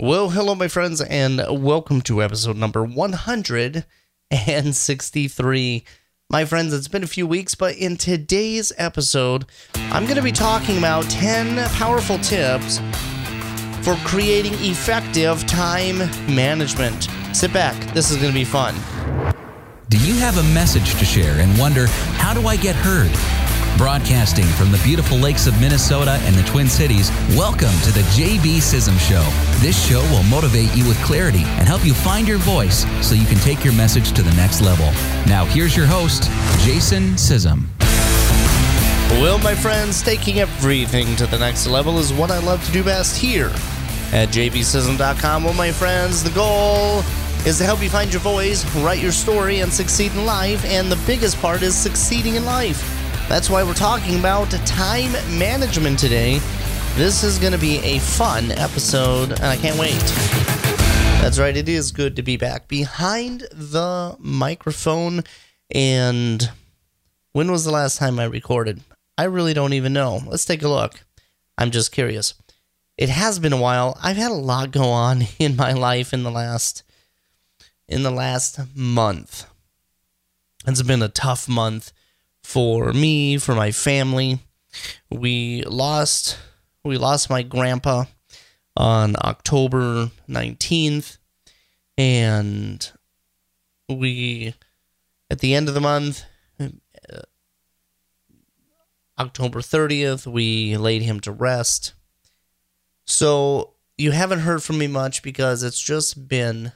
Well, hello, my friends, and welcome to episode number 163. My friends, it's been a few weeks, but in today's episode, I'm going to be talking about 10 powerful tips for creating effective time management. Sit back, this is going to be fun. Do you have a message to share and wonder, how do I get heard? Broadcasting from the beautiful lakes of Minnesota and the Twin Cities, welcome to the JB Sism Show. This show will motivate you with clarity and help you find your voice so you can take your message to the next level. Now, here's your host, Jason Sism. Well, my friends, taking everything to the next level is what I love to do best here at jbsism.com. Well, my friends, the goal is to help you find your voice, write your story, and succeed in life. And the biggest part is succeeding in life. That's why we're talking about time management today. This is going to be a fun episode, and I can't wait. That's right, it is good to be back behind the microphone. And when was the last time I recorded? I really don't even know. Let's take a look. I'm just curious. It has been a while. I've had a lot go on in my life in the last in the last month. It's been a tough month for me, for my family. We lost we lost my grandpa on October 19th and we at the end of the month uh, October 30th we laid him to rest. So you haven't heard from me much because it's just been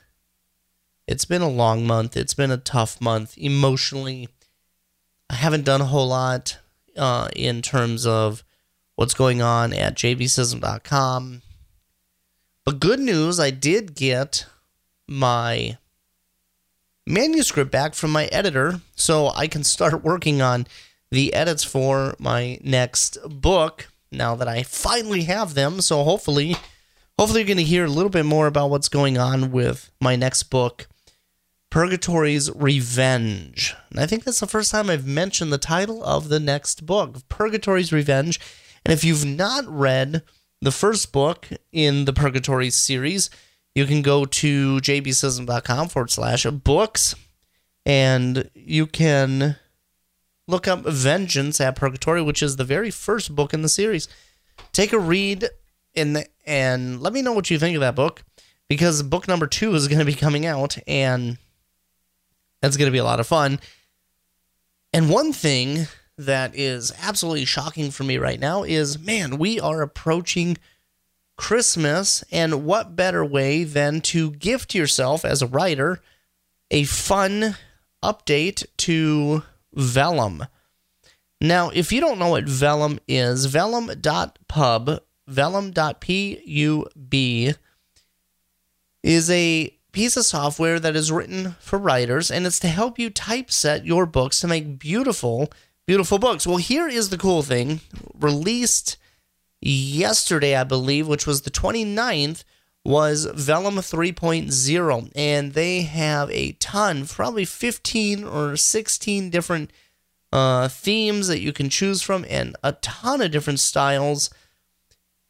it's been a long month. It's been a tough month emotionally I haven't done a whole lot uh, in terms of what's going on at jbsism.com. But good news, I did get my manuscript back from my editor, so I can start working on the edits for my next book now that I finally have them. So hopefully, hopefully you're going to hear a little bit more about what's going on with my next book Purgatory's Revenge. And I think that's the first time I've mentioned the title of the next book, Purgatory's Revenge. And if you've not read the first book in the Purgatory series, you can go to jbsism.com forward slash books and you can look up Vengeance at Purgatory, which is the very first book in the series. Take a read and and let me know what you think of that book because book number two is going to be coming out and that's going to be a lot of fun. And one thing that is absolutely shocking for me right now is man, we are approaching Christmas, and what better way than to gift yourself as a writer a fun update to Vellum? Now, if you don't know what Vellum is, vellum.pub, vellum.pub is a piece of software that is written for writers and it's to help you typeset your books to make beautiful, beautiful books. Well, here is the cool thing released yesterday, I believe, which was the 29th, was Vellum 3.0. And they have a ton, probably 15 or 16 different uh, themes that you can choose from and a ton of different styles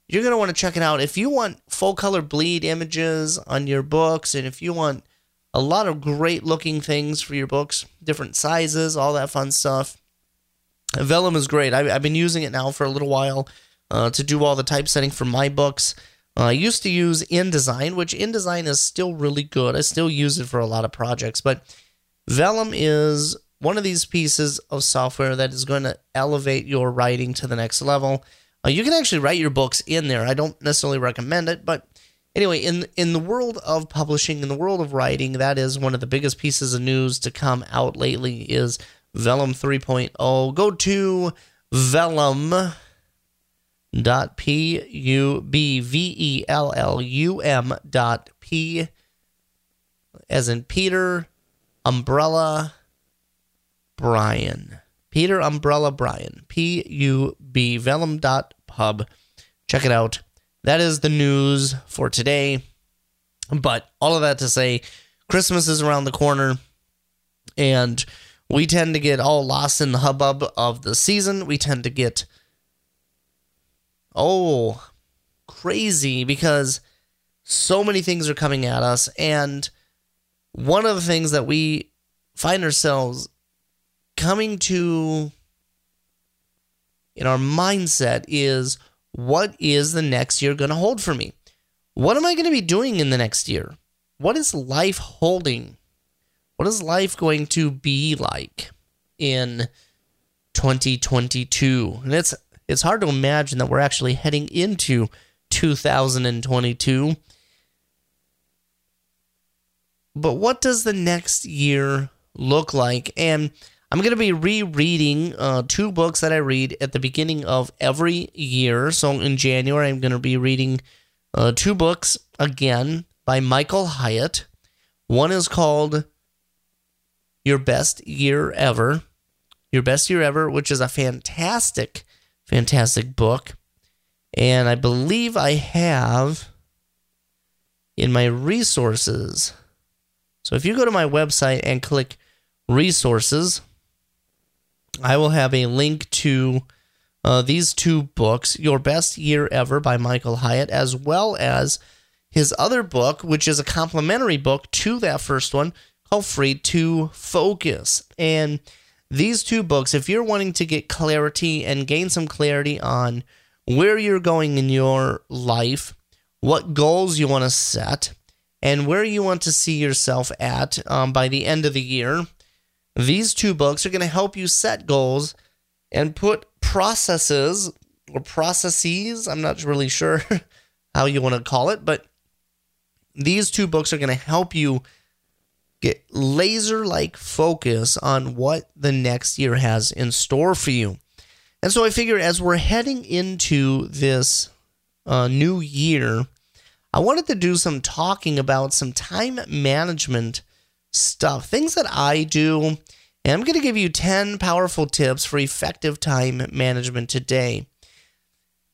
you're going to want to check it out. If you want full color bleed images on your books, and if you want a lot of great looking things for your books, different sizes, all that fun stuff, Vellum is great. I, have been using it now for a little while uh, to do all the typesetting for my books. Uh, I used to use InDesign, which InDesign is still really good. I still use it for a lot of projects, but Vellum is one of these pieces of software that is going to elevate your writing to the next level. Uh, you can actually write your books in there. I don't necessarily recommend it, but anyway, in in the world of publishing, in the world of writing, that is one of the biggest pieces of news to come out lately is Vellum 3.0. Go to Vellum dot p u b v e l l u m dot p as in Peter umbrella Brian Peter Umbrella Brian, P U B Vellum dot pub. Check it out. That is the news for today. But all of that to say, Christmas is around the corner, and we tend to get all lost in the hubbub of the season. We tend to get, oh, crazy because so many things are coming at us. And one of the things that we find ourselves coming to in our mindset is what is the next year going to hold for me? What am I going to be doing in the next year? What is life holding? What is life going to be like in 2022? And it's it's hard to imagine that we're actually heading into 2022. But what does the next year look like? And I'm going to be rereading uh, two books that I read at the beginning of every year. So in January, I'm going to be reading uh, two books again by Michael Hyatt. One is called Your Best Year Ever. Your Best Year Ever, which is a fantastic, fantastic book. And I believe I have in my resources. So if you go to my website and click resources, I will have a link to uh, these two books Your Best Year Ever by Michael Hyatt, as well as his other book, which is a complimentary book to that first one called Free to Focus. And these two books, if you're wanting to get clarity and gain some clarity on where you're going in your life, what goals you want to set, and where you want to see yourself at um, by the end of the year. These two books are going to help you set goals and put processes or processes, I'm not really sure how you want to call it, but these two books are going to help you get laser like focus on what the next year has in store for you. And so I figure as we're heading into this uh, new year, I wanted to do some talking about some time management stuff, things that I do. And I'm going to give you 10 powerful tips for effective time management today.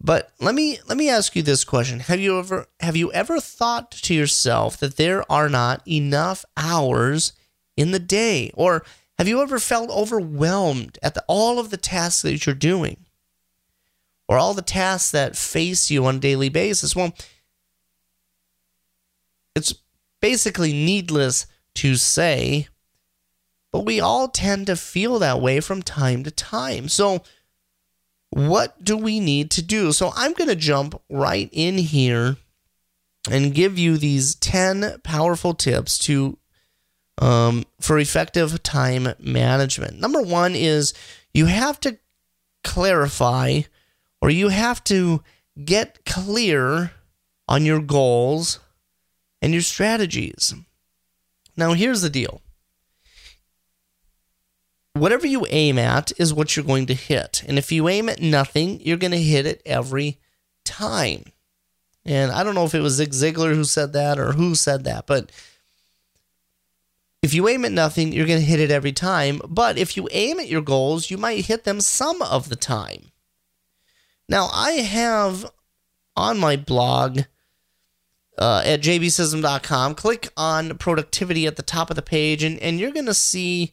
But let me let me ask you this question. Have you ever have you ever thought to yourself that there are not enough hours in the day or have you ever felt overwhelmed at the, all of the tasks that you're doing? Or all the tasks that face you on a daily basis? Well, it's basically needless to say, but we all tend to feel that way from time to time. So, what do we need to do? So, I'm going to jump right in here and give you these 10 powerful tips to um, for effective time management. Number one is you have to clarify or you have to get clear on your goals and your strategies. Now, here's the deal whatever you aim at is what you're going to hit. And if you aim at nothing, you're going to hit it every time. And I don't know if it was Zig Ziglar who said that or who said that, but if you aim at nothing, you're going to hit it every time. But if you aim at your goals, you might hit them some of the time. Now, I have on my blog uh, at jbsism.com, click on productivity at the top of the page, and, and you're going to see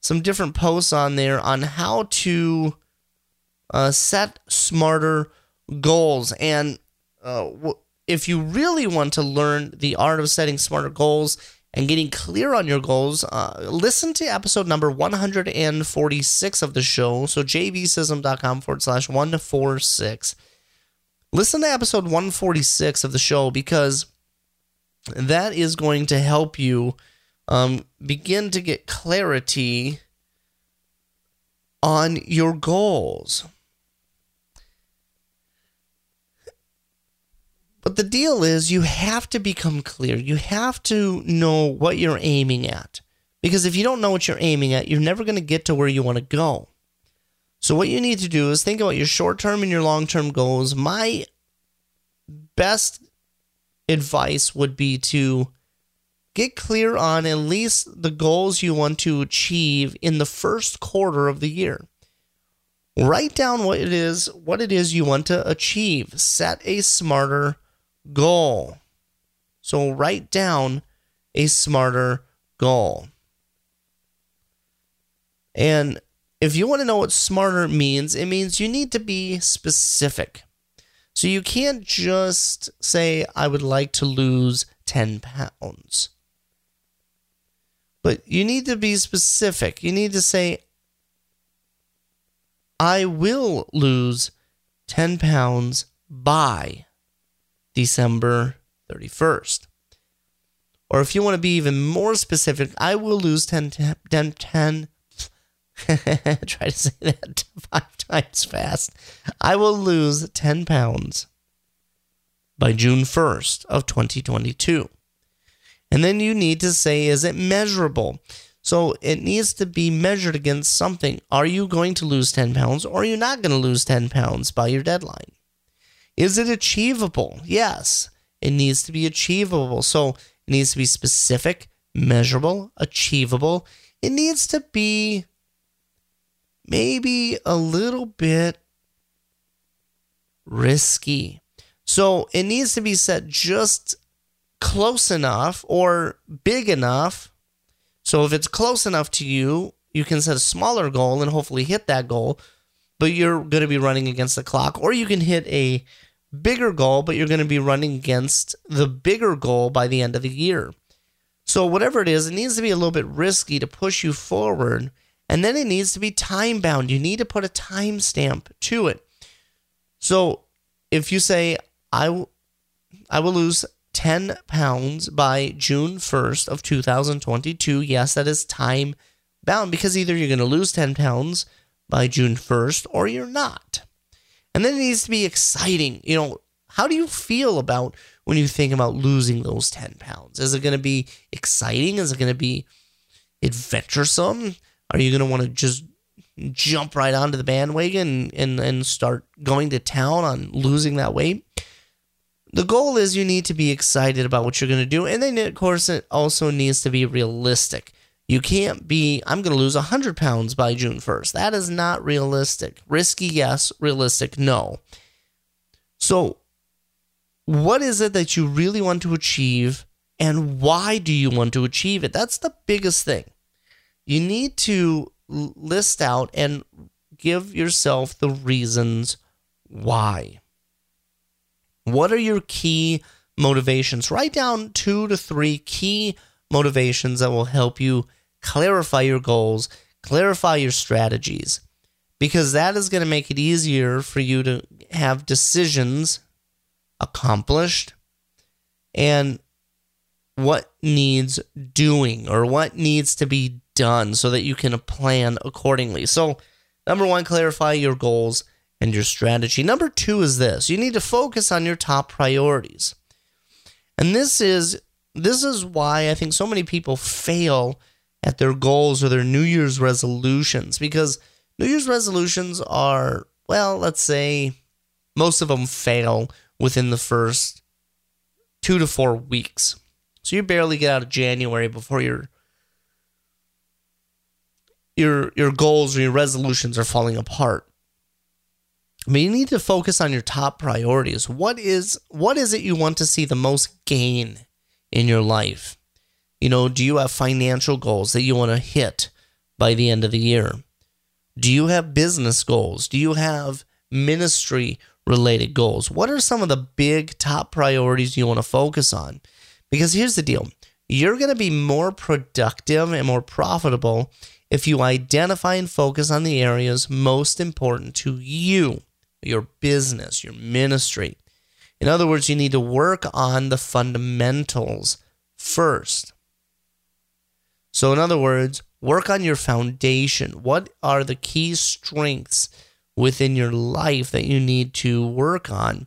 some different posts on there on how to uh, set smarter goals. And uh, if you really want to learn the art of setting smarter goals, and getting clear on your goals, uh, listen to episode number 146 of the show. So jbsism.com forward slash 146. Listen to episode 146 of the show because that is going to help you um, begin to get clarity on your goals. But the deal is, you have to become clear. You have to know what you're aiming at. Because if you don't know what you're aiming at, you're never going to get to where you want to go. So, what you need to do is think about your short term and your long term goals. My best advice would be to get clear on at least the goals you want to achieve in the first quarter of the year. Write down what it is, what it is you want to achieve. Set a smarter goal. So write down a smarter goal. And if you want to know what smarter means, it means you need to be specific. So you can't just say, I would like to lose 10 pounds. But you need to be specific. You need to say, I will lose 10 pounds by December 31st. Or if you want to be even more specific, I will lose 10, 10, 10, 10 try to say that five times fast. I will lose 10 pounds by June 1st of 2022. And then you need to say, is it measurable? So it needs to be measured against something. Are you going to lose 10 pounds or are you not going to lose 10 pounds by your deadline? Is it achievable? Yes, it needs to be achievable. So it needs to be specific, measurable, achievable. It needs to be maybe a little bit risky. So it needs to be set just close enough or big enough. So if it's close enough to you, you can set a smaller goal and hopefully hit that goal, but you're going to be running against the clock. Or you can hit a bigger goal, but you're going to be running against the bigger goal by the end of the year. So, whatever it is, it needs to be a little bit risky to push you forward and then it needs to be time bound. You need to put a timestamp to it. So if you say, I, w- I will lose 10 pounds by June 1st of 2022, yes, that is time bound because either you're going to lose 10 pounds by June 1st or you're not. And then it needs to be exciting. You know, how do you feel about when you think about losing those 10 pounds? Is it going to be exciting? Is it going to be adventuresome? Are you going to want to just jump right onto the bandwagon and, and start going to town on losing that weight? The goal is you need to be excited about what you're going to do. And then, of course, it also needs to be realistic. You can't be, I'm going to lose 100 pounds by June 1st. That is not realistic. Risky, yes. Realistic, no. So, what is it that you really want to achieve and why do you want to achieve it? That's the biggest thing you need to list out and give yourself the reasons why. What are your key motivations? Write down two to three key motivations that will help you clarify your goals, clarify your strategies, because that is going to make it easier for you to have decisions accomplished and what needs doing or what needs to be done so that you can plan accordingly. So, number one, clarify your goals and your strategy. Number two is this you need to focus on your top priorities. And this is this is why I think so many people fail at their goals or their New Year's resolutions because New Year's resolutions are, well, let's say most of them fail within the first two to four weeks. So you barely get out of January before you're your your goals or your resolutions are falling apart. I mean, you need to focus on your top priorities. What is what is it you want to see the most gain in your life? You know, do you have financial goals that you want to hit by the end of the year? Do you have business goals? Do you have ministry related goals? What are some of the big top priorities you want to focus on? Because here's the deal you're going to be more productive and more profitable if you identify and focus on the areas most important to you, your business, your ministry. In other words, you need to work on the fundamentals first. So, in other words, work on your foundation. What are the key strengths within your life that you need to work on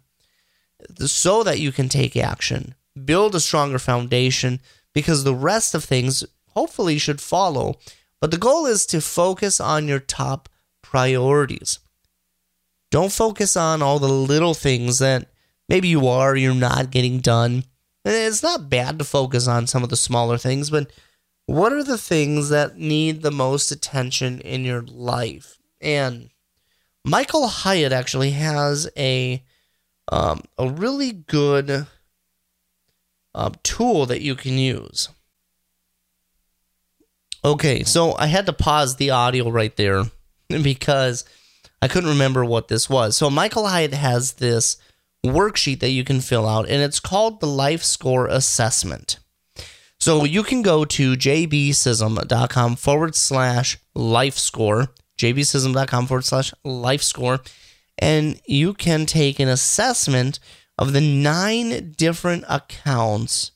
so that you can take action? Build a stronger foundation because the rest of things hopefully should follow but the goal is to focus on your top priorities. Don't focus on all the little things that maybe you are, you're not getting done. It's not bad to focus on some of the smaller things, but what are the things that need the most attention in your life? And Michael Hyatt actually has a um, a really good uh, tool that you can use. Okay, so I had to pause the audio right there because I couldn't remember what this was. So Michael Hyatt has this worksheet that you can fill out, and it's called the Life Score Assessment. So you can go to jbsism.com forward slash life score, jbsism.com forward slash life score, and you can take an assessment of the nine different accounts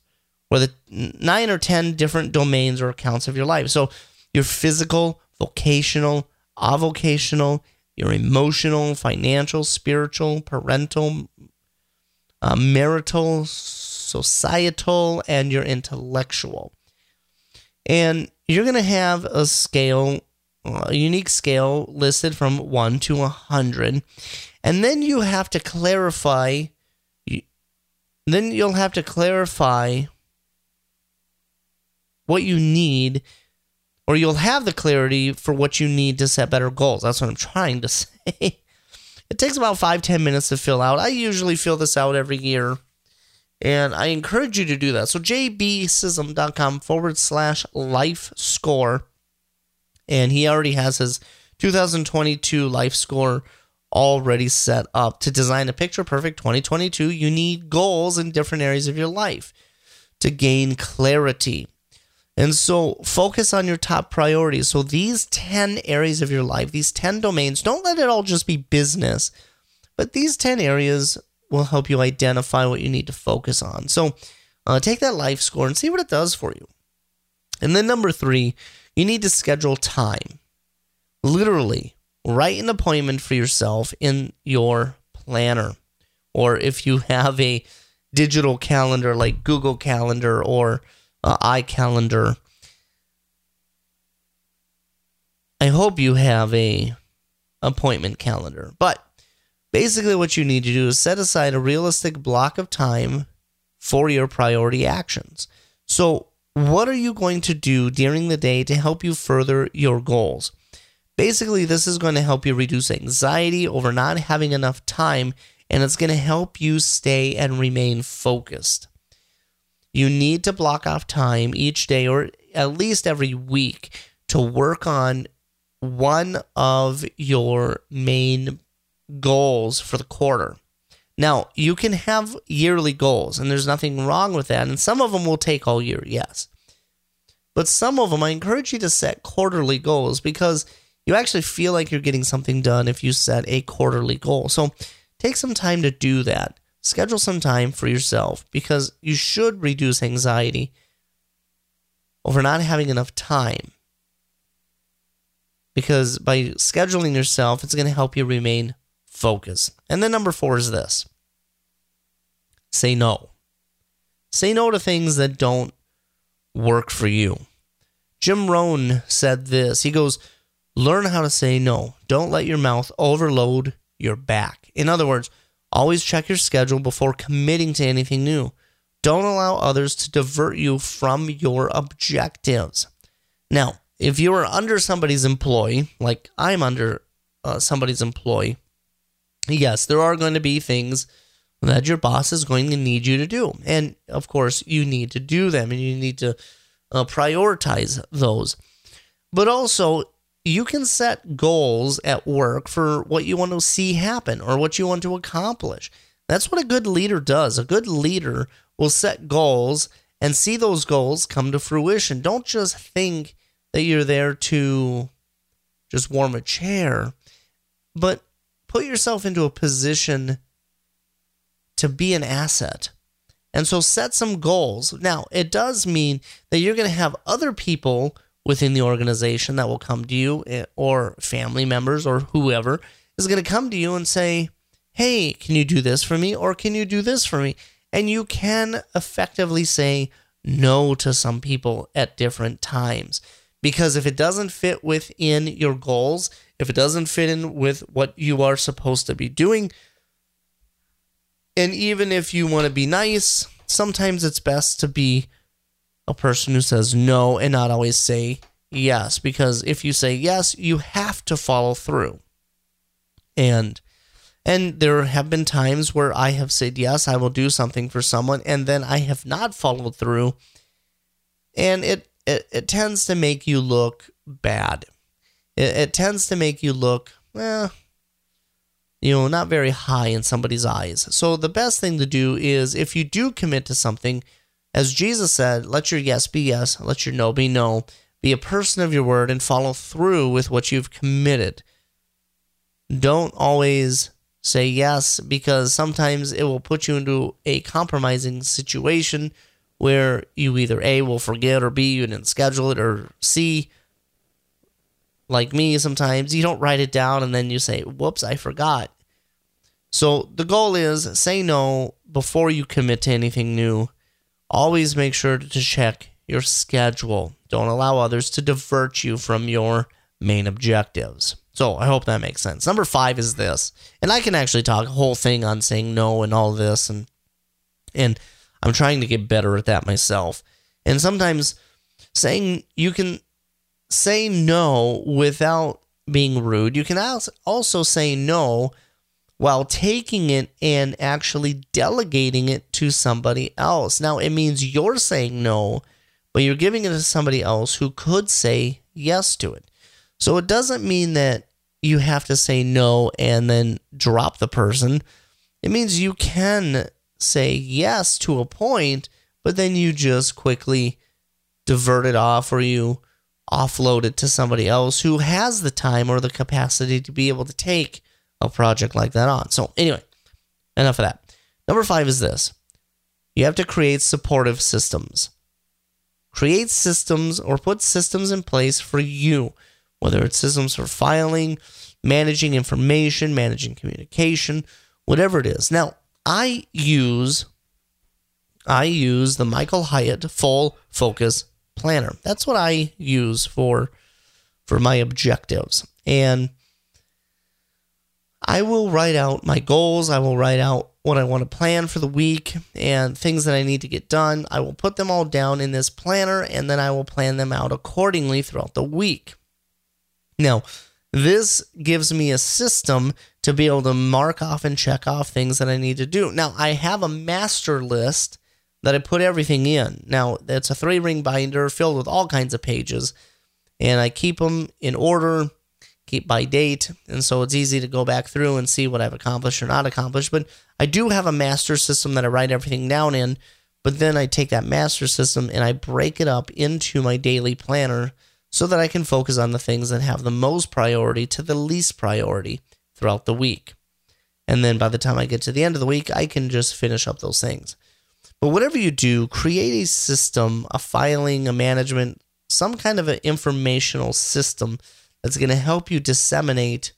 the nine or 10 different domains or accounts of your life. So your physical, vocational, avocational, your emotional, financial, spiritual, parental, uh, marital, societal, and your intellectual. And you're going to have a scale, a unique scale listed from 1 to 100. And then you have to clarify, then you'll have to clarify what you need, or you'll have the clarity for what you need to set better goals. That's what I'm trying to say. It takes about five ten minutes to fill out. I usually fill this out every year. And I encourage you to do that. So jbsism.com forward slash life score. And he already has his 2022 life score already set up. To design a picture perfect 2022, you need goals in different areas of your life to gain clarity. And so focus on your top priorities. So these 10 areas of your life, these 10 domains, don't let it all just be business, but these 10 areas will help you identify what you need to focus on. So uh, take that life score and see what it does for you. And then number three, you need to schedule time. Literally, write an appointment for yourself in your planner. Or if you have a digital calendar like Google Calendar or uh, iCalendar. I hope you have a appointment calendar. But basically what you need to do is set aside a realistic block of time for your priority actions. So, what are you going to do during the day to help you further your goals? Basically, this is going to help you reduce anxiety over not having enough time and it's going to help you stay and remain focused. You need to block off time each day or at least every week to work on one of your main goals for the quarter. Now, you can have yearly goals, and there's nothing wrong with that. And some of them will take all year, yes. But some of them, I encourage you to set quarterly goals because you actually feel like you're getting something done if you set a quarterly goal. So take some time to do that schedule some time for yourself because you should reduce anxiety over not having enough time. Because by scheduling yourself, it's going to help you remain focused. And then number four is this say no. Say no to things that don't work for you. Jim Rohn said this. He goes, Learn how to say no. Don't let your mouth overload your back. In other words, Always check your schedule before committing to anything new. Don't allow others to divert you from your objectives. Now, if you are under somebody's employee, like I'm under uh, somebody's employee, yes, there are going to be things that your boss is going to need you to do. And of course, you need to do them and you need to uh, prioritize those. But also, you can set goals at work for what you want to see happen or what you want to accomplish. That's what a good leader does. A good leader will set goals and see those goals come to fruition. Don't just think that you're there to just warm a chair, but put yourself into a position to be an asset. And so set some goals. Now, it does mean that you're going to have other people within the organization that will come to you eh, or family members or whoever is going to come to you and say, Hey, can you do this for me? Or can you do this for me? And you can effectively say no to some people at different times. Because if it doesn't fit within your goals, if it doesn't fit in with what you are supposed to be doing, and even if you want to be nice, sometimes it's best to be a person who says no and not always say yes because if you say yes you have to follow through. And and there have been times where I have said yes I will do something for someone and then I have not followed through. And it it, it tends to make you look bad. It, it tends to make you look well you know, not very high in somebody's eyes. So the best thing to do is if you do commit to something, as Jesus said, let your yes be yes, let your no be no. Be a person of your word and follow through with what you've committed. Don't always say yes because sometimes it will put you into a compromising situation where you either A will forget or B you didn't schedule it or C like me sometimes you don't write it down and then you say whoops I forgot. So the goal is say no before you commit to anything new. Always make sure to check your schedule. Don't allow others to divert you from your main objectives. So I hope that makes sense. Number five is this, and I can actually talk a whole thing on saying no and all this, and and I'm trying to get better at that myself. And sometimes saying you can say no without being rude. You can also say no while taking it and actually delegating it to somebody else. Now, it means you're saying no, but you're giving it to somebody else who could say yes to it. So it doesn't mean that you have to say no and then drop the person. It means you can say yes to a point, but then you just quickly divert it off or you offload it to somebody else who has the time or the capacity to be able to take a project like that on. So, anyway, enough of that. Number five is this you have to create supportive systems. Create systems or put systems in place for you whether it's systems for filing, managing information, managing communication, whatever it is. Now, I use I use the Michael Hyatt full focus planner. That's what I use for for my objectives. And I will write out my goals, I will write out what I want to plan for the week and things that I need to get done. I will put them all down in this planner and then I will plan them out accordingly throughout the week. Now, this gives me a system to be able to mark off and check off things that I need to do. Now, I have a master list that I put everything in. Now, it's a three ring binder filled with all kinds of pages, and I keep them in order, keep by date, and so it's easy to go back through and see what I've accomplished or not accomplished. But I do have a master system that I write everything down in, but then I take that master system and I break it up into my daily planner so that I can focus on the things that have the most priority to the least priority throughout the week. And then by the time I get to the end of the week, I can just finish up those things. But whatever you do, create a system, a filing, a management, some kind of an informational system that's going to help you disseminate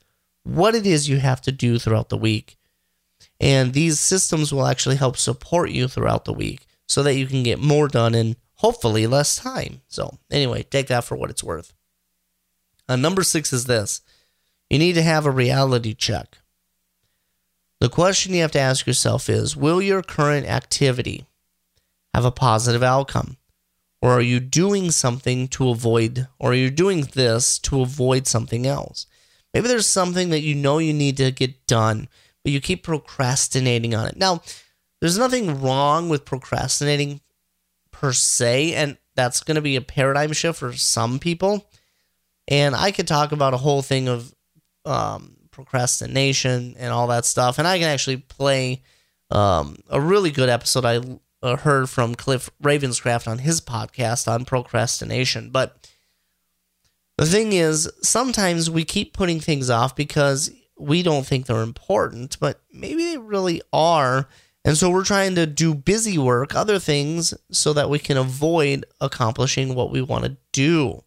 what it is you have to do throughout the week. And these systems will actually help support you throughout the week so that you can get more done in hopefully less time. So, anyway, take that for what it's worth. Uh, number six is this you need to have a reality check. The question you have to ask yourself is Will your current activity have a positive outcome? Or are you doing something to avoid, or are you doing this to avoid something else? Maybe there's something that you know you need to get done, but you keep procrastinating on it. Now, there's nothing wrong with procrastinating per se, and that's going to be a paradigm shift for some people. And I could talk about a whole thing of um, procrastination and all that stuff, and I can actually play um, a really good episode I uh, heard from Cliff Ravenscraft on his podcast on procrastination. But the thing is, sometimes we keep putting things off because we don't think they're important, but maybe they really are. And so we're trying to do busy work, other things, so that we can avoid accomplishing what we want to do.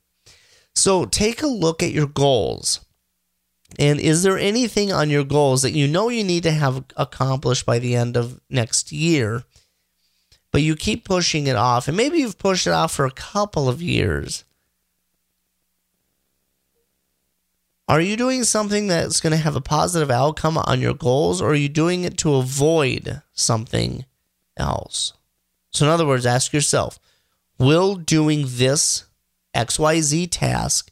So take a look at your goals. And is there anything on your goals that you know you need to have accomplished by the end of next year, but you keep pushing it off? And maybe you've pushed it off for a couple of years. Are you doing something that's going to have a positive outcome on your goals, or are you doing it to avoid something else? So, in other words, ask yourself Will doing this XYZ task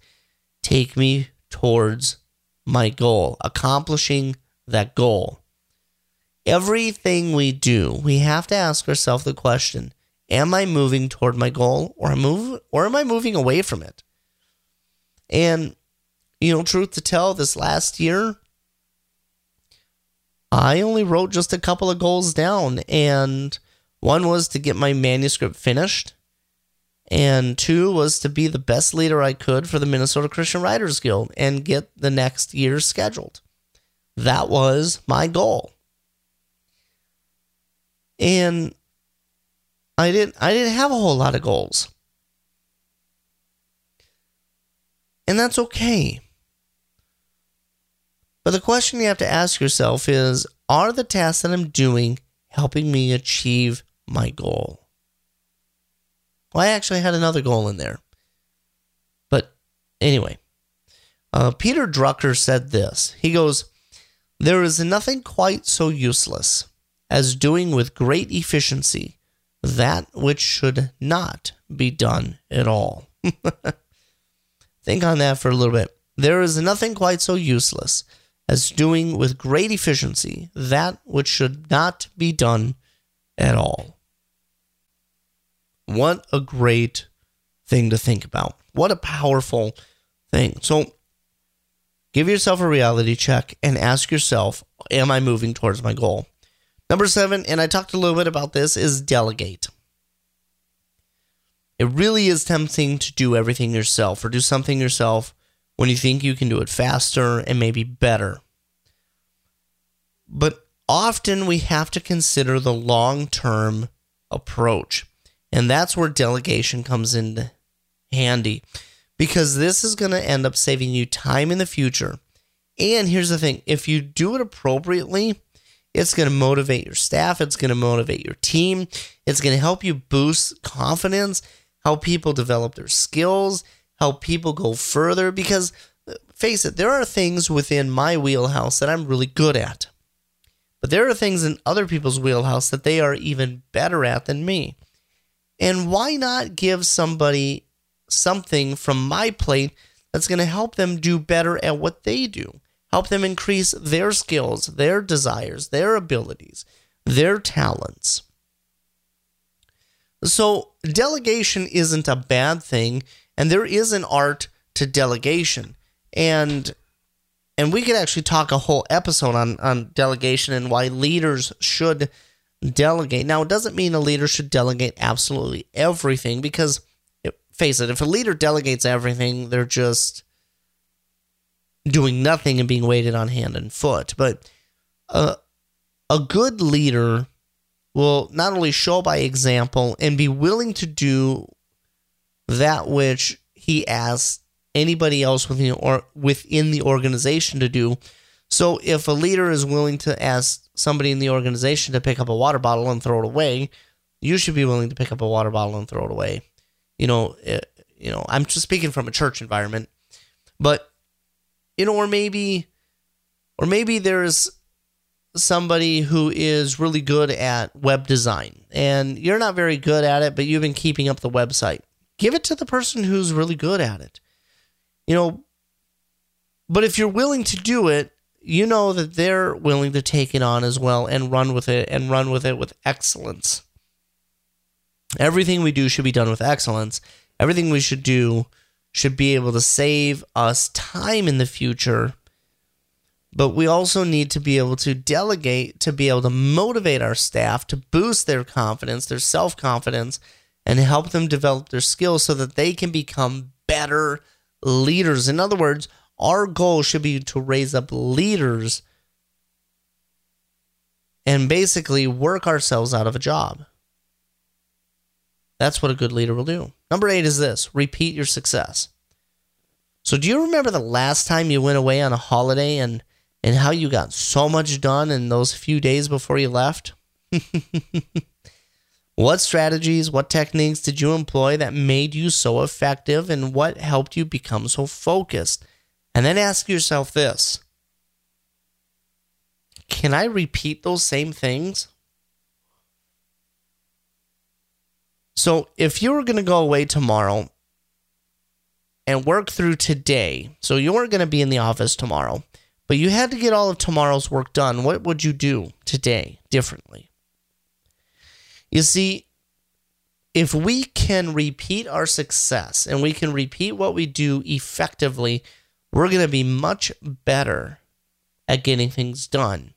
take me towards my goal, accomplishing that goal? Everything we do, we have to ask ourselves the question Am I moving toward my goal, or, move, or am I moving away from it? And you know, truth to tell, this last year, I only wrote just a couple of goals down, and one was to get my manuscript finished, and two was to be the best leader I could for the Minnesota Christian Writers Guild and get the next year scheduled. That was my goal. And I didn't I didn't have a whole lot of goals. And that's okay. But the question you have to ask yourself is are the tasks that I'm doing helping me achieve my goal? Well, I actually had another goal in there. But anyway, uh, Peter Drucker said this. He goes, There is nothing quite so useless as doing with great efficiency that which should not be done at all. Think on that for a little bit. There is nothing quite so useless as doing with great efficiency that which should not be done at all. What a great thing to think about. What a powerful thing. So, give yourself a reality check and ask yourself Am I moving towards my goal? Number seven, and I talked a little bit about this, is delegate. It really is tempting to do everything yourself or do something yourself when you think you can do it faster and maybe better. But often we have to consider the long term approach. And that's where delegation comes in handy because this is going to end up saving you time in the future. And here's the thing if you do it appropriately, it's going to motivate your staff, it's going to motivate your team, it's going to help you boost confidence, help people develop their skills, help people go further. Because uh, face it, there are things within my wheelhouse that I'm really good at. But there are things in other people's wheelhouse that they are even better at than me. And why not give somebody something from my plate that's going to help them do better at what they do? Help them increase their skills, their desires, their abilities, their talents. So, delegation isn't a bad thing, and there is an art to delegation. And and we could actually talk a whole episode on, on delegation and why leaders should delegate. Now, it doesn't mean a leader should delegate absolutely everything because, face it, if a leader delegates everything, they're just doing nothing and being waited on hand and foot. But a, a good leader will not only show by example and be willing to do that which he asks anybody else within or within the organization to do. So if a leader is willing to ask somebody in the organization to pick up a water bottle and throw it away, you should be willing to pick up a water bottle and throw it away. You know, it, eh, you know, I'm just speaking from a church environment, but you know, or maybe, or maybe there's somebody who is really good at web design and you're not very good at it, but you've been keeping up the website. Give it to the person who's really good at it you know, but if you're willing to do it, you know that they're willing to take it on as well and run with it and run with it with excellence. Everything we do should be done with excellence. Everything we should do should be able to save us time in the future. But we also need to be able to delegate, to be able to motivate our staff, to boost their confidence, their self confidence, and help them develop their skills so that they can become better leaders. In other words, our goal should be to raise up leaders and basically work ourselves out of a job. That's what a good leader will do. Number eight is this repeat your success. So, do you remember the last time you went away on a holiday and, and how you got so much done in those few days before you left? What strategies, what techniques did you employ that made you so effective and what helped you become so focused? And then ask yourself this Can I repeat those same things? So, if you were going to go away tomorrow and work through today, so you weren't going to be in the office tomorrow, but you had to get all of tomorrow's work done, what would you do today differently? You see, if we can repeat our success and we can repeat what we do effectively, we're going to be much better at getting things done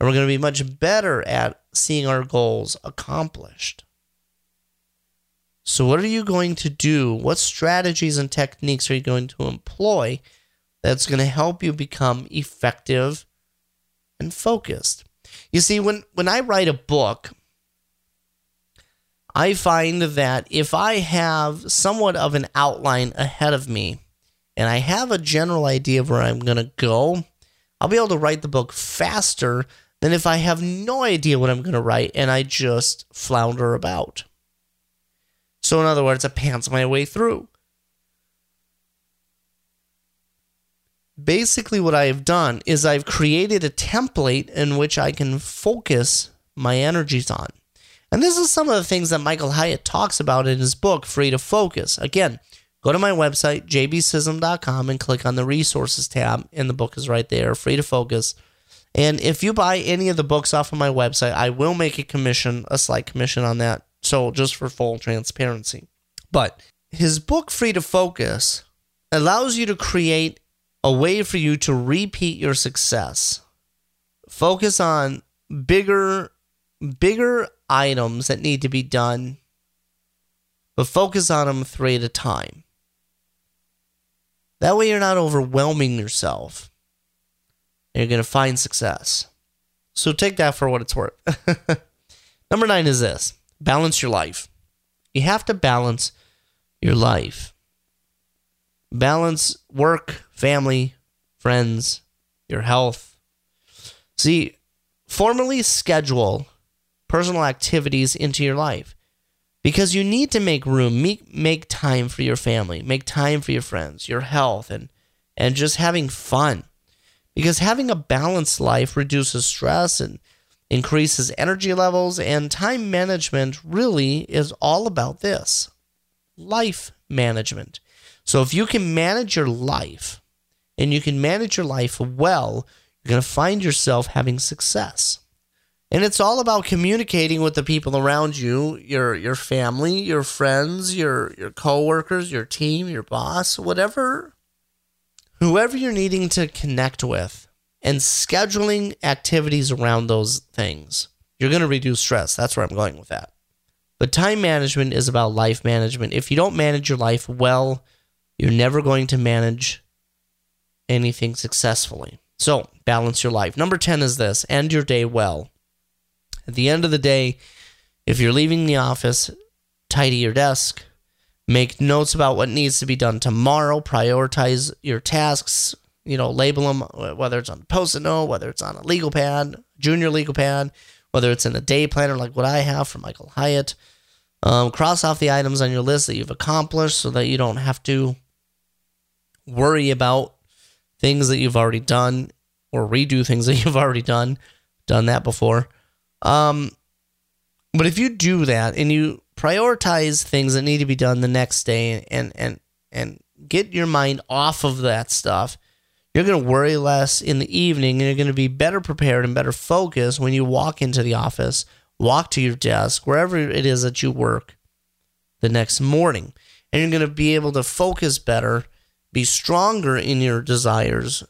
and we're going to be much better at seeing our goals accomplished. So, what are you going to do? What strategies and techniques are you going to employ that's going to help you become effective and focused? You see, when, when I write a book, I find that if I have somewhat of an outline ahead of me and I have a general idea of where I'm going to go, I'll be able to write the book faster than if I have no idea what I'm going to write and I just flounder about. So, in other words, I pants my way through. Basically, what I have done is I've created a template in which I can focus my energies on. And this is some of the things that Michael Hyatt talks about in his book, Free to Focus. Again, go to my website, jbsisam.com, and click on the resources tab, and the book is right there, Free to Focus. And if you buy any of the books off of my website, I will make a commission, a slight commission on that. So just for full transparency. But his book, Free to Focus, allows you to create a way for you to repeat your success. Focus on bigger, bigger items that need to be done, but focus on them three at a time. That way, you're not overwhelming yourself. You're going to find success. So take that for what it's worth. Number nine is this balance your life. You have to balance your life. Balance work, family, friends, your health. See, formally schedule personal activities into your life because you need to make room, make, make time for your family, make time for your friends, your health, and, and just having fun. Because having a balanced life reduces stress and increases energy levels, and time management really is all about this life management. So, if you can manage your life and you can manage your life well, you're going to find yourself having success. And it's all about communicating with the people around you, your your family, your friends, your your coworkers, your team, your boss, whatever whoever you're needing to connect with and scheduling activities around those things. You're going to reduce stress. That's where I'm going with that. But time management is about life management. If you don't manage your life well, you're never going to manage anything successfully. So, balance your life. Number 10 is this end your day well. At the end of the day, if you're leaving the office, tidy your desk, make notes about what needs to be done tomorrow, prioritize your tasks, you know, label them, whether it's on a post-it note, whether it's on a legal pad, junior legal pad, whether it's in a day planner like what I have from Michael Hyatt. Um, cross off the items on your list that you've accomplished so that you don't have to worry about things that you've already done or redo things that you've already done. Done that before. Um, but if you do that and you prioritize things that need to be done the next day and and and get your mind off of that stuff, you're going to worry less in the evening and you're going to be better prepared and better focused when you walk into the office, walk to your desk, wherever it is that you work the next morning. And you're going to be able to focus better, be stronger in your desires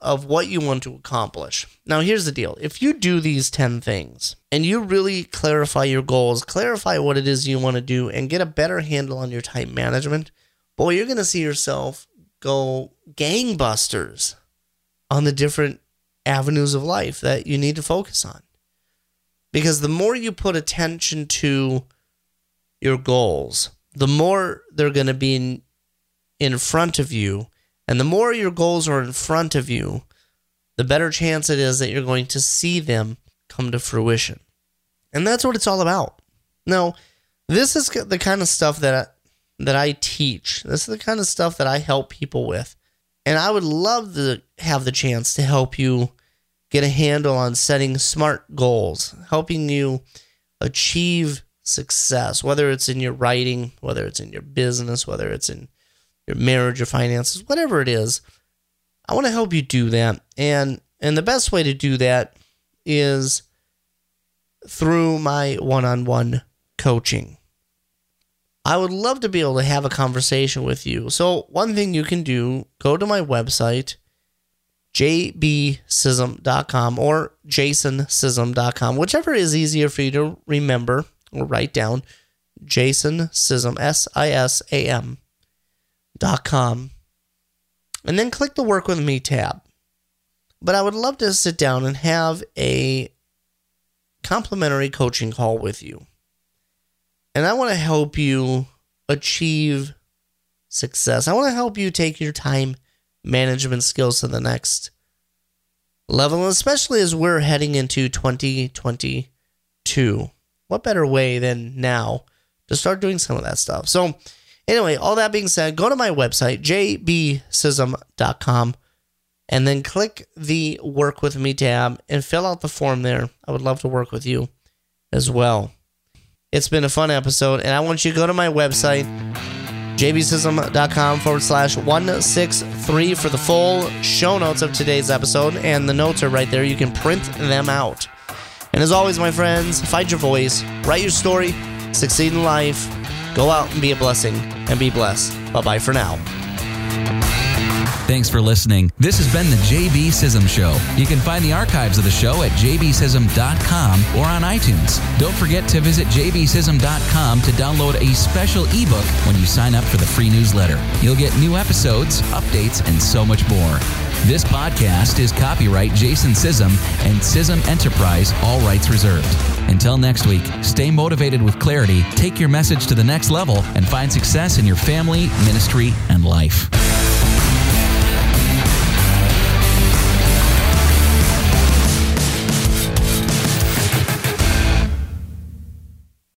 of what you want to accomplish. Now, here's the deal if you do these 10 things and you really clarify your goals, clarify what it is you want to do, and get a better handle on your time management, boy, you're going to see yourself go gangbusters on the different avenues of life that you need to focus on. Because the more you put attention to your goals, the more they're going to be in, in front of you and the more your goals are in front of you, the better chance it is that you're going to see them come to fruition. And that's what it's all about. Now, this is the kind of stuff that that I teach. This is the kind of stuff that I help people with. And I would love to have the chance to help you get a handle on setting smart goals, helping you achieve success, whether it's in your writing, whether it's in your business, whether it's in your marriage, your finances, whatever it is. I want to help you do that. And and the best way to do that is through my one-on-one coaching. I would love to be able to have a conversation with you. So, one thing you can do, go to my website jbsisam.com or jasonsisam.com, whichever is easier for you to remember or write down. Jason Sisam, S I S A M dot com. And then click the Work With Me tab. But I would love to sit down and have a complimentary coaching call with you. And I want to help you achieve success. I want to help you take your time management skills to the next level, especially as we're heading into 2022. What better way than now to start doing some of that stuff? So, anyway, all that being said, go to my website, jbsisam.com, and then click the Work With Me tab and fill out the form there. I would love to work with you as well. It's been a fun episode, and I want you to go to my website jbsisam.com forward slash 163 for the full show notes of today's episode. And the notes are right there. You can print them out. And as always, my friends, find your voice, write your story, succeed in life, go out and be a blessing, and be blessed. Bye bye for now. Thanks for listening. This has been the JB Sisam Show. You can find the archives of the show at jbsisam.com or on iTunes. Don't forget to visit jbsisam.com to download a special ebook when you sign up for the free newsletter. You'll get new episodes, updates, and so much more. This podcast is copyright Jason Sisam and Sisam Enterprise, all rights reserved. Until next week, stay motivated with clarity, take your message to the next level, and find success in your family, ministry, and life.